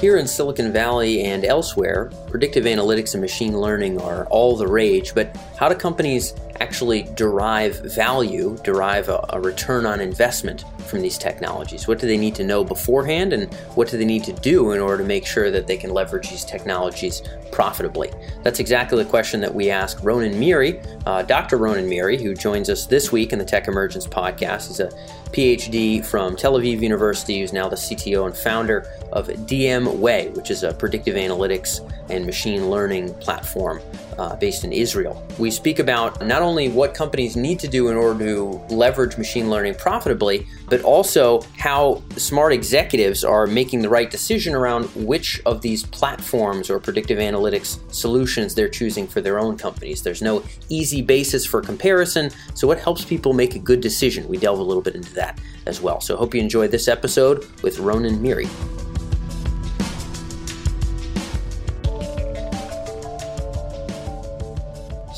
Here in Silicon Valley and elsewhere, predictive analytics and machine learning are all the rage, but how do companies actually derive value, derive a, a, return on investment from these technologies? What do they need to know beforehand, and what do they need to do in order to make sure that they can leverage these technologies profitably? That's exactly the question that we asked Ronen Meiri, uh, Dr. Ronen Meiri, who joins us this week in the Tech Emergence podcast. He's a PhD from Tel Aviv University, who's now the CTO and founder of DMWay, which is a predictive analytics and machine learning platform uh, based in Israel. We speak about not only what companies need to do in order to leverage machine learning profitably, but also how smart executives are making the right decision around which of these platforms or predictive analytics solutions they're choosing for their own companies. There's no easy basis for comparison, so what helps people make a good decision? We delve a little bit into that as well. So, hope you enjoyed this episode with Ronen Meiri.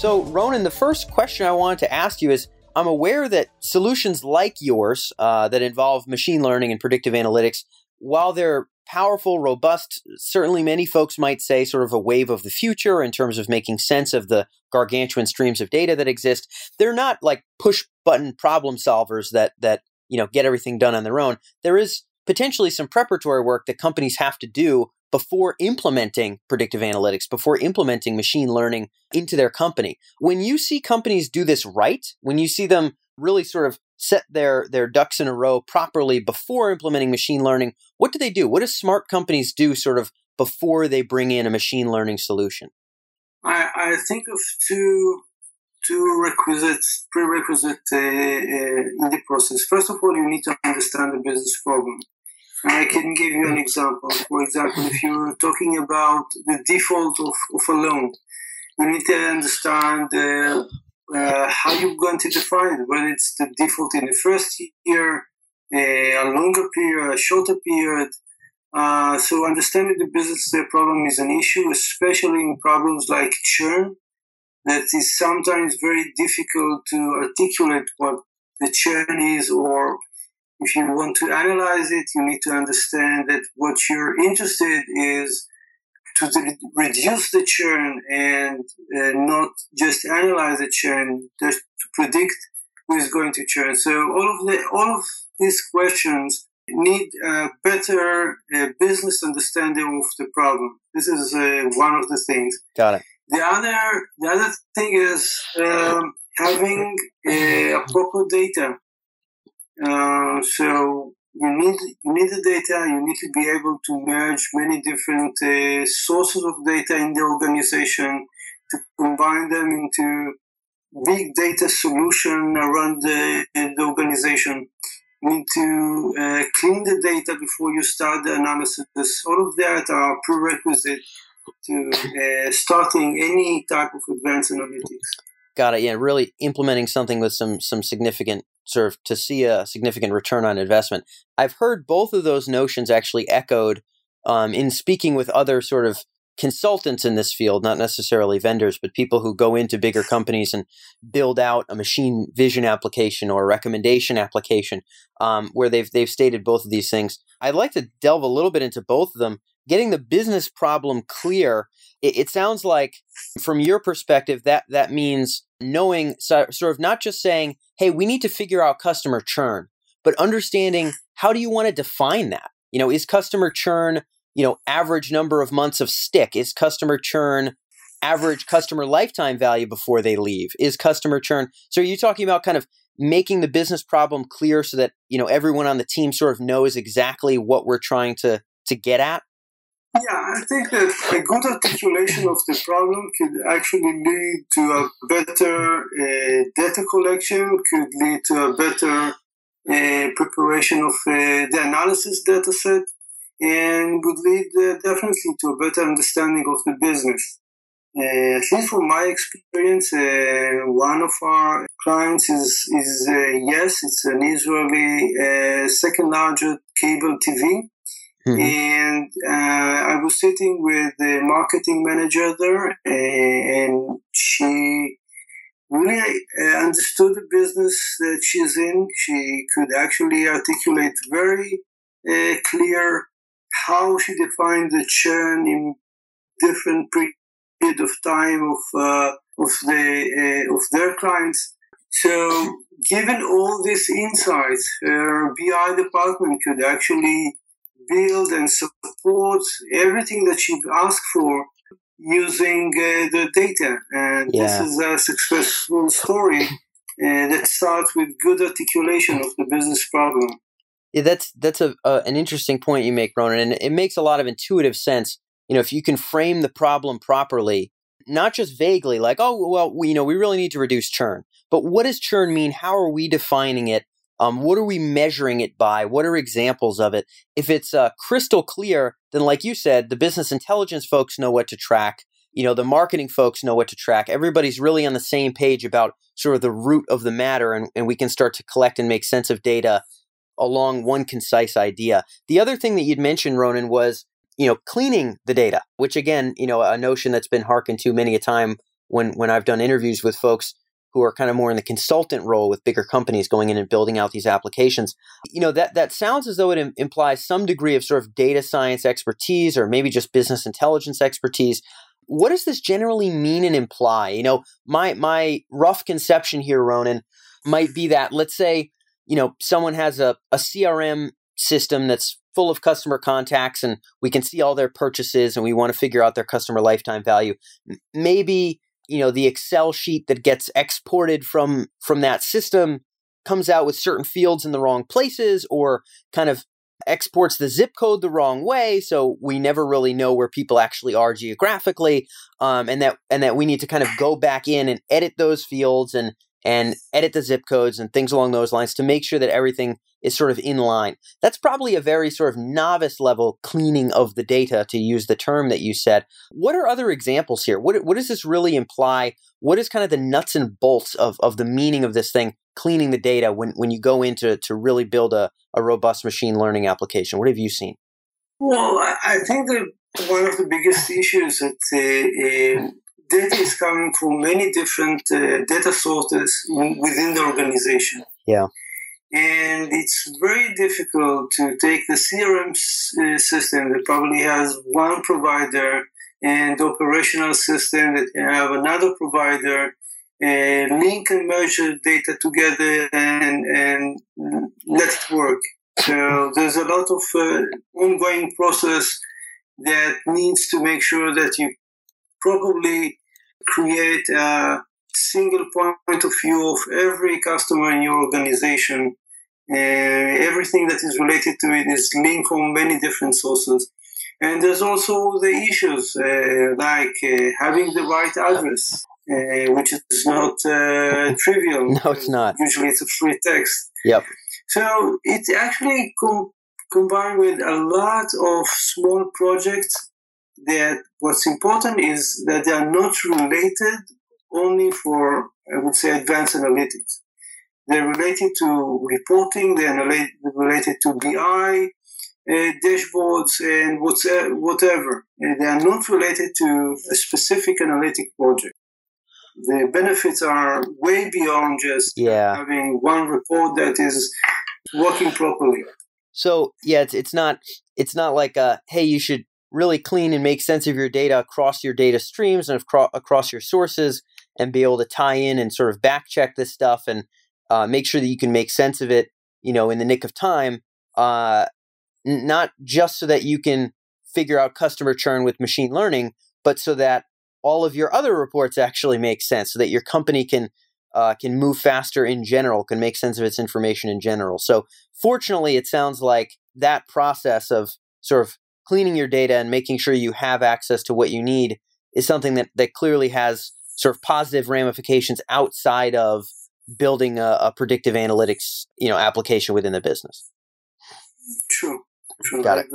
So, Ronen, the first question I wanted to ask you is I'm aware that solutions like yours uh, that involve machine learning and predictive analytics, while they're powerful, robust, certainly many folks might say sort of a wave of the future in terms of making sense of the gargantuan streams of data that exist. They're not like push button problem solvers that that you know get everything done on their own. There is potentially some preparatory work that companies have to do before implementing predictive analytics, before implementing machine learning into their company. When you see companies do this right, when you see them really sort of set their, their ducks in a row properly before implementing machine learning, what do they do? What do smart companies do sort of before they bring in a machine learning solution? I, I think of two two requisites, prerequisites uh, uh, in the process. First of all, you need to understand the business problem. I can give you an example. For example, if you're talking about the default of, of a loan, you need to understand uh, uh, how you're going to define it, whether it's the default in the first year, uh, a longer period, a shorter period. Uh, so understanding the business problem is an issue, especially in problems like churn, that is sometimes very difficult to articulate what the churn is or if you want to analyze it, you need to understand that what you're interested is to reduce the churn and uh, not just analyze the churn, just to predict who is going to churn. So all of the all of these questions need a better uh, business understanding of the problem. This is uh, one of the things. Got it. The other the other thing is um, having a proper data uh, so you need you need the data. You need to be able to merge many different uh, sources of data in the organization to combine them into big data solution around the, the organization. You need to uh, clean the data before you start the analysis. All of that are prerequisite to uh, starting any type of advanced analytics. Got it. Yeah, really implementing something with some some significant sort of to see a significant return on investment. I've heard both of those notions actually echoed um, in speaking with other sort of consultants in this field, not necessarily vendors, but people who go into bigger companies and build out a machine vision application or a recommendation application, um, where they've they've stated both of these things. I'd like to delve a little bit into both of them. Getting the business problem clear. It, it sounds like, from your perspective, that that means knowing so, sort of not just saying, hey, we need to figure out customer churn, but understanding how do you want to define that? You know, is customer churn, you know, average number of months of stick? Is customer churn average customer lifetime value before they leave? Is customer churn? So are you talking about kind of making the business problem clear so that, you know, everyone on the team sort of knows exactly what we're trying to to get at? Yeah, I think that a good articulation of the problem could actually lead to a better uh, data collection, could lead to a better uh, preparation of uh, the analysis data set, and would lead uh, definitely to a better understanding of the business. Uh, at least from my experience, uh, one of our clients is, is yes, it's an Israeli second largest cable TV Mm-hmm. And uh, I was sitting with the marketing manager there, and she really uh, understood the business that she's in. She could actually articulate very uh, clear how she defined the churn in different period of time of uh, of the uh, of their clients. So, given all these insights, her BI department could actually build and support everything that she asked for using uh, the data. And yeah. this is a successful story uh, that starts with good articulation of the business problem. Yeah, that's that's a, an interesting point you make, Ronen, and it makes a lot of intuitive sense. You know, if you can frame the problem properly, not just vaguely, like, oh, well, we, you know, we really need to reduce churn, but what does churn mean? How are we defining it? Um, what are we measuring it by? What are examples of it? If it's uh, crystal clear, then, like you said, the business intelligence folks know what to track. You know, the marketing folks know what to track. Everybody's really on the same page about sort of the root of the matter, and, and we can start to collect and make sense of data along one concise idea. The other thing that you'd mentioned, Ronen, was you know cleaning the data, which again, you know, a notion that's been hearkened to many a time when when I've done interviews with folks who are kind of more in the consultant role with bigger companies going in and building out these applications. You know, that, that sounds as though it Im- implies some degree of sort of data science expertise or maybe just business intelligence expertise. What does this generally mean and imply? You know, my, my rough conception here, Ronen, might be that let's say, you know, someone has a, a CRM system that's full of customer contacts and we can see all their purchases and we want to figure out their customer lifetime value. Maybe you know the excel sheet that gets exported from from that system comes out with certain fields in the wrong places or kind of exports the zip code the wrong way so we never really know where people actually are geographically um, and that and that we need to kind of go back in and edit those fields and and edit the zip codes and things along those lines to make sure that everything is sort of in line. That's probably a very sort of novice level cleaning of the data, to use the term that you said. What are other examples here? What, what does this really imply? What is kind of the nuts and bolts of, of the meaning of this thing, cleaning the data when, when you go into to really build a, a robust machine learning application? What have you seen? Well, I think that one of the biggest issues that uh, uh, data is coming from many different uh, data sources within the organization. Yeah and it's very difficult to take the CRM uh, system that probably has one provider and operational system that have another provider and link and merge data together and, and let it work. So there's a lot of uh, ongoing process that needs to make sure that you probably create a single point of view of every customer in your organization uh, everything that is related to it is linked from many different sources. And there's also the issues uh, like uh, having the right address, uh, which is not uh, trivial. No, it's not. Usually it's a free text. Yep. So it's actually com- combined with a lot of small projects that what's important is that they are not related only for, I would say, advanced analytics. They're related to reporting, they're related to BI, uh, dashboards, and whatever. And they are not related to a specific analytic project. The benefits are way beyond just yeah. having one report that is working properly. So yeah, it's it's not it's not like uh, hey, you should really clean and make sense of your data across your data streams and across, your sources and be able to tie in and sort of back check this stuff and uh, make sure that you can make sense of it, you know, in the nick of time, uh, n- not just so that you can figure out customer churn with machine learning, but so that all of your other reports actually make sense, so that your company can uh, can move faster in general, can make sense of its information in general. So, fortunately, it sounds like that process of sort of cleaning your data and making sure you have access to what you need is something that that clearly has sort of positive ramifications outside of building a, a, predictive analytics you know application within the business. True. True. Got it.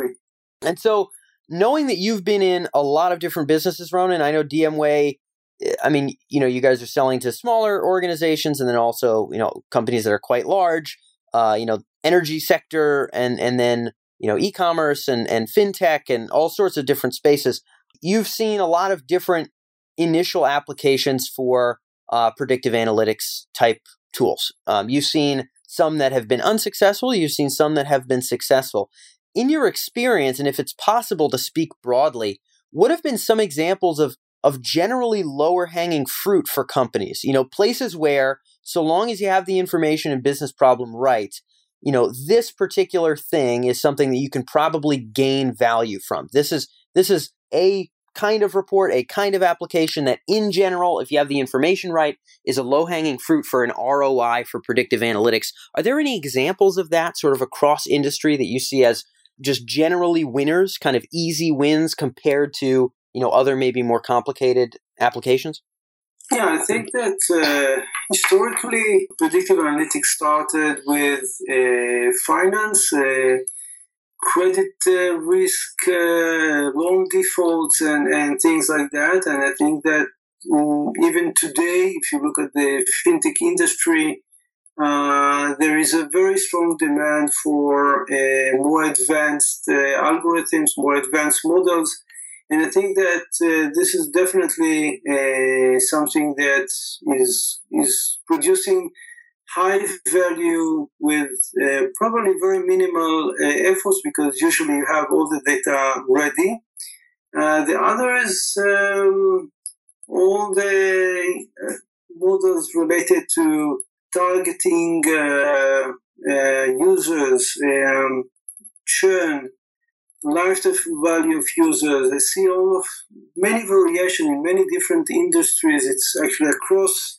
and so knowing that you've been in a lot of different businesses ronen i know dmway eh, i mean you know you guys are selling to smaller organizations and then also you know companies that are quite large uh, you know energy sector and and then you know e-commerce and and fintech and all sorts of different spaces you've seen a lot of different initial applications for uh, predictive analytics type tools. Um, you've seen some that have been unsuccessful, you've seen some that have been successful. in your experience, and if it's possible to speak broadly, what have been some examples of of generally lower hanging fruit for companies? You know, places where so long as you have the information and business problem right, you know, this particular thing is something that you can probably gain value from. This is this is a kind of report, a kind of application that in general, if you have the information right, is a low-hanging fruit for an ROI for predictive analytics. Are there any examples of that sort of across industry that you see as just generally winners, kind of easy wins compared to, you know, other maybe more complicated applications? Yeah, I think that uh, historically, predictive analytics started with uh, finance, uh, credit uh, risk, uh, loan defaults, and, and things like that. And I think that um, even today, if you look at the fintech industry, uh, there is a very strong demand for more advanced algorithms, more advanced models and I think that uh, this is definitely uh, something that is is producing high value with uh, probably very minimal uh, efforts because usually you have all the data ready. Uh, the other is um, all the uh, models related to targeting users, um, churn, lifetime value of users. I see all of many variation in many different industries. It's actually across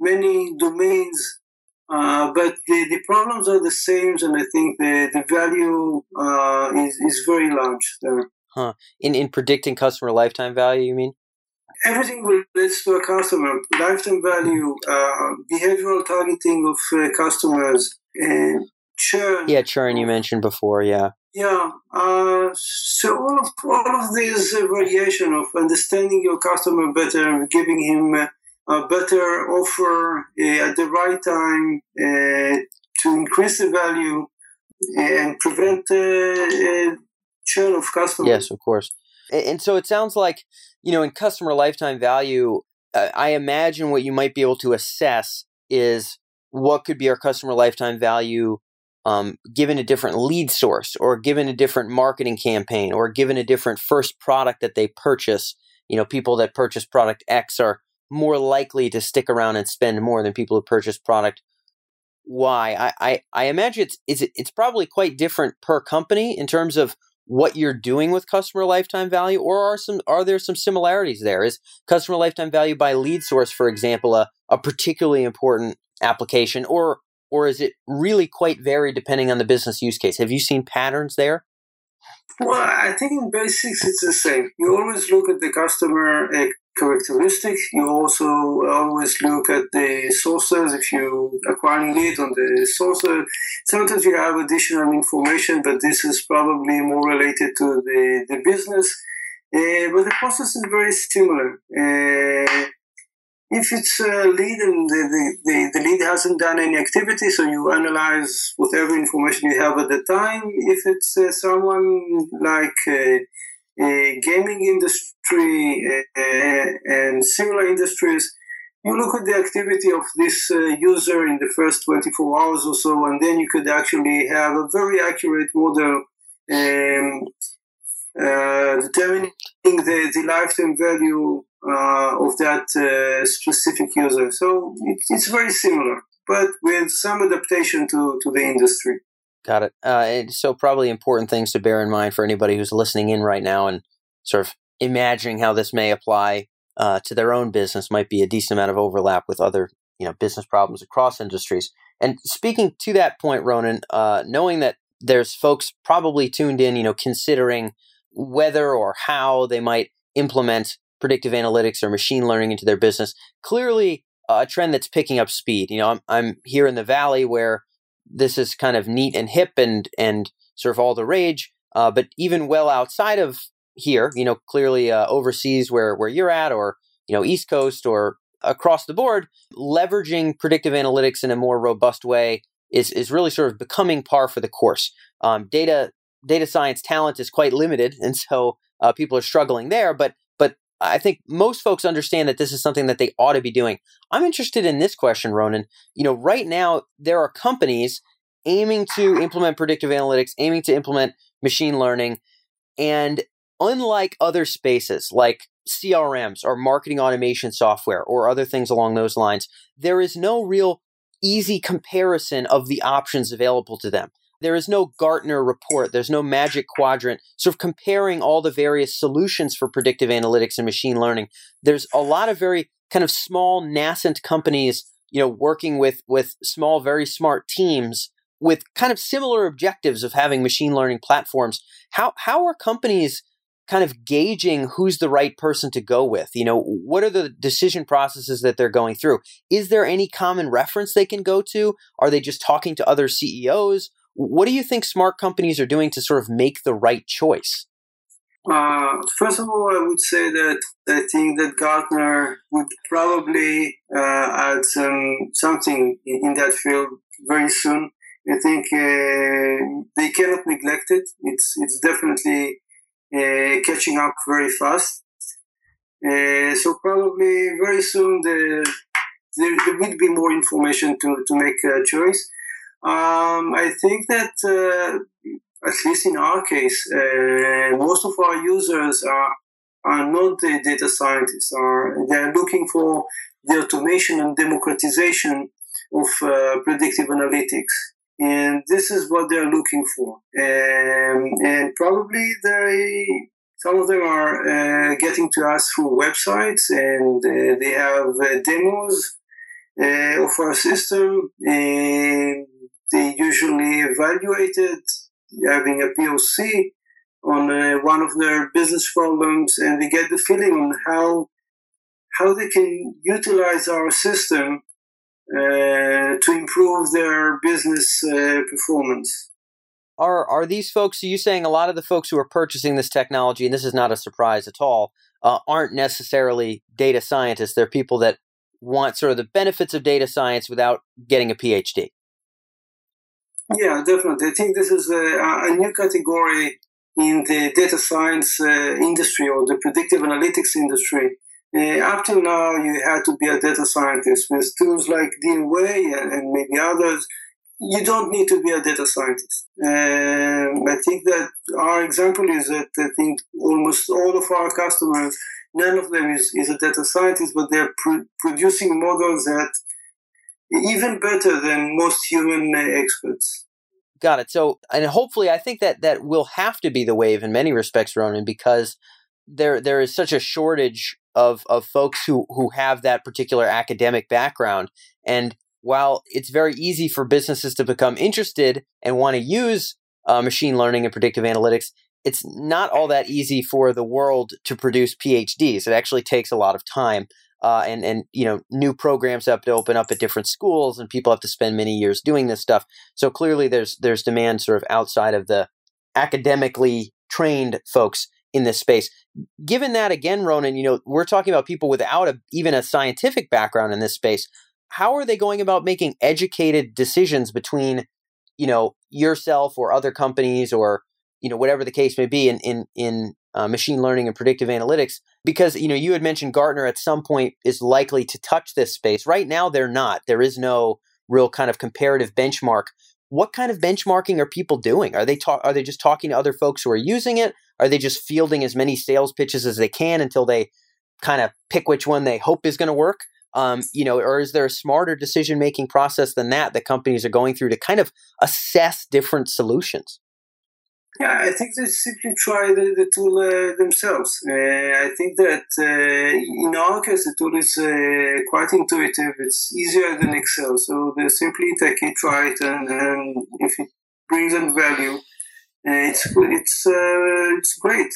many domains, uh, but the, the problems are the same, and I think the, the value uh, is, is very large there. Huh. In, in predicting customer lifetime value, you mean? Everything relates to a customer. Lifetime value, uh, behavioral targeting of uh, customers, and churn. Yeah, churn you mentioned before, yeah. Yeah, uh, so all of all of this uh, variation of understanding your customer better, giving him uh, a better offer uh, at the right time uh, to increase the value and prevent uh, churn of customers. Yes, of course. And so it sounds like you know in customer lifetime value, I imagine what you might be able to assess is what could be our customer lifetime value um, given a different lead source or given a different marketing campaign or given a different first product that they purchase, you know, people that purchase product X are more likely to stick around and spend more than people who purchase product Y. I, I, I imagine it's, it's, it's probably quite different per company in terms of what you're doing with customer lifetime value or are some are there some similarities there is customer lifetime value by lead source for example a, a particularly important application or or is it really quite varied depending on the business use case? Have you seen patterns there? Well, I think in basics it's the same. You always look at the customer uh, characteristics. You also always look at the sources. If you acquiring lead on the sources, sometimes you have additional information, but this is probably more related to the, the business. Uh, but the process is very similar. Uh, if it's a lead and the, the, the, lead hasn't done any activity, so you analyze whatever information you have at the time. If it's uh, someone like uh, a gaming industry uh, and similar industries, you look at the activity of this uh, user in the first 24 hours or so, and then you could actually have a very accurate model um, uh, determining the, the lifetime value uh, of that uh, specific user. So it, it's very similar, but with some adaptation to, to the industry. Got it. Uh, so probably important things to bear in mind for anybody who's listening in right now and sort of imagining how this may apply uh, to their own business might be a decent amount of overlap with other you know business problems across industries. And speaking to that point, Ronen, uh, knowing that there's folks probably tuned in, you know, considering whether or how they might implement predictive analytics or machine learning into their business. Clearly, a trend that's picking up speed. You know, I'm, I'm here in the valley where this is kind of neat and hip and and sort of all the rage. Uh, but even well outside of here, you know, clearly uh, overseas where where you're at, or you know, East Coast or across the board, leveraging predictive analytics in a more robust way is is really sort of becoming par for the course. Um, data data science talent is quite limited, and so uh, people are struggling there. But I think most folks understand that this is something that they ought to be doing. I'm interested in this question, Ronen. You know, right now there are companies aiming to implement predictive analytics, aiming to implement machine learning. And unlike other spaces like CRMs or marketing automation software or other things along those lines, there is no real easy comparison of the options available to them. There is no Gartner report, there's no magic quadrant sort of comparing all the various solutions for predictive analytics and machine learning. There's a lot of very kind of small nascent companies, you know, working with with small very smart teams with kind of similar objectives of having machine learning platforms. How how are companies kind of gauging who's the right person to go with? You know, what are the decision processes that they're going through? Is there any common reference they can go to? Are they just talking to other CEOs? What do you think smart companies are doing to sort of make the right choice? Uh, first of all, I would say that I think that Gartner would probably uh, add some something in, in, that field very soon. I think uh, they cannot neglect it. It's it's definitely uh, catching up very fast. Uh, so probably very soon the, there, there will be more information to, to make a choice. Um, I think that uh, at least in our case, uh, most of our users are are not the data scientists. Are they are looking for the automation and democratization of uh, predictive analytics and this is what they're looking for. Um, and probably they, some of them are uh, getting to us through websites, and uh, they have uh, demos uh, of our system, and they usually evaluated having a POC on uh, one of their business problems, and they get the feeling on how how they can utilize our system uh, to improve their business uh, performance. Are are these folks? Are you saying a lot of the folks who are purchasing this technology, and this is not a surprise at all, uh, aren't necessarily data scientists? They're people that want sort of the benefits of data science without getting a PhD. Yeah, definitely. I think this is a, a new category in the data science uh, industry or the predictive analytics industry uh, up till now, you had to be a data scientist with tools like DMWay and, and maybe others. You don't need to be a data scientist. Um, I think that our example is that I think almost all of our customers, none of them is, is a data scientist, but they're pr- producing models that even better than most human experts. Got it. So, and hopefully, I think that that will have to be the wave in many respects, Ronen, because there there is such a shortage of of folks who who have that particular academic background and while it's very easy for businesses to become interested and want to use uh, machine learning and predictive analytics it's not all that easy for the world to produce phds it actually takes a lot of time uh, and and you know new programs have to open up at different schools and people have to spend many years doing this stuff so clearly there's there's demand sort of outside of the academically trained folks in this space. Given that again, Ronen, you know, we're talking about people without a, even a scientific background in this space. How are they going about making educated decisions between, you know, yourself or other companies or, you know, whatever the case may be in in in uh, machine learning and predictive analytics? Because you know, you had mentioned Gartner at some point is likely to touch this space. Right now, they're not. There is no real kind of comparative benchmark what kind of benchmarking are people doing? Are they talk? Are they just talking to other folks who are using it? Are they just fielding as many sales pitches as they can until they kind of pick which one they hope is going to work? Um, you know, or is there a smarter decision making process than that that companies are going through to kind of assess different solutions? Yeah, I think they simply try the, the tool uh, themselves. Uh, I think that uh, in our case, the tool is uh, quite intuitive. It's easier than Excel. So they simply take it, try it, and, and if it brings them value, uh, it's it's uh, it's great.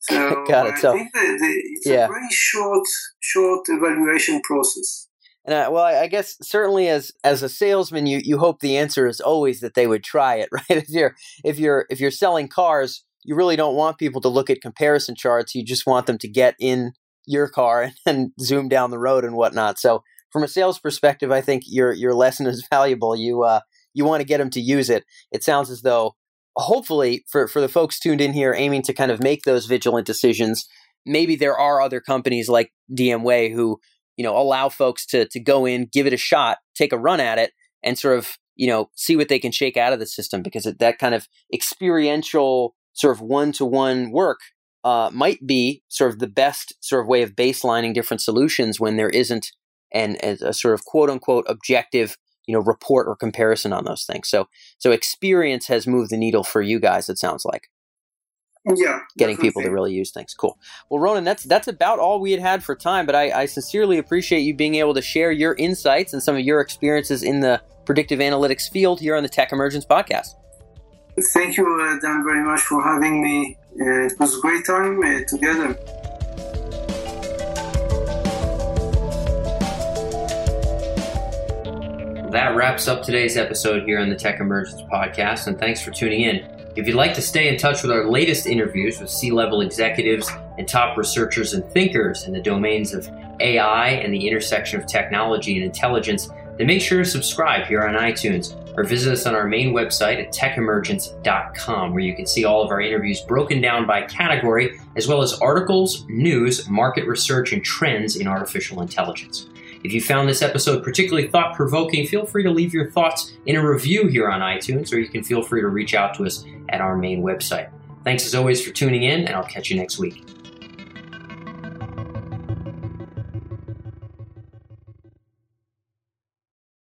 So Got it. I so, think that the, it's yeah. a very short short evaluation process. And I, well, I guess certainly as as a salesman, you you hope the answer is always that they would try it, right? If you're if you're if you're selling cars, you really don't want people to look at comparison charts. You just want them to get in your car and, and zoom down the road and whatnot. So, from a sales perspective, I think your your lesson is valuable. You uh, you want to get them to use it. It sounds as though, hopefully, for for the folks tuned in here, aiming to kind of make those vigilant decisions. Maybe there are other companies like DMWay who you know allow folks to to go in, give it a shot, take a run at it, and sort of you know, see what they can shake out of the system because it, that kind of experiential sort of one to one work uh, might be sort of the best sort of way of baselining different solutions when there isn't an a sort of quote unquote objective you know report or comparison on those things. So so experience has moved the needle for you guys. It sounds like. Yeah, getting definitely. people to really use things. Cool. Well, Ronen, that's that's about all we had had for time. But I, I sincerely appreciate you being able to share your insights and some of your experiences in the predictive analytics field here on the Tech Emergence podcast. Thank you, uh, Dan, very much for having me. Uh, it was a great time uh, together. That wraps up today's episode here on the Tech Emergence podcast, and thanks for tuning in. If you'd like to stay in touch with our latest interviews with C level executives and top researchers and thinkers in the domains of AI and the intersection of technology and intelligence, then make sure to subscribe here on iTunes or visit us on our main website at techemergence.com, where you can see all of our interviews broken down by category, as well as articles, news, market research, and trends in artificial intelligence. If you found this episode particularly thought provoking, feel free to leave your thoughts in a review here on iTunes, or you can feel free to reach out to us at our main website. Thanks as always for tuning in, and I'll catch you next week.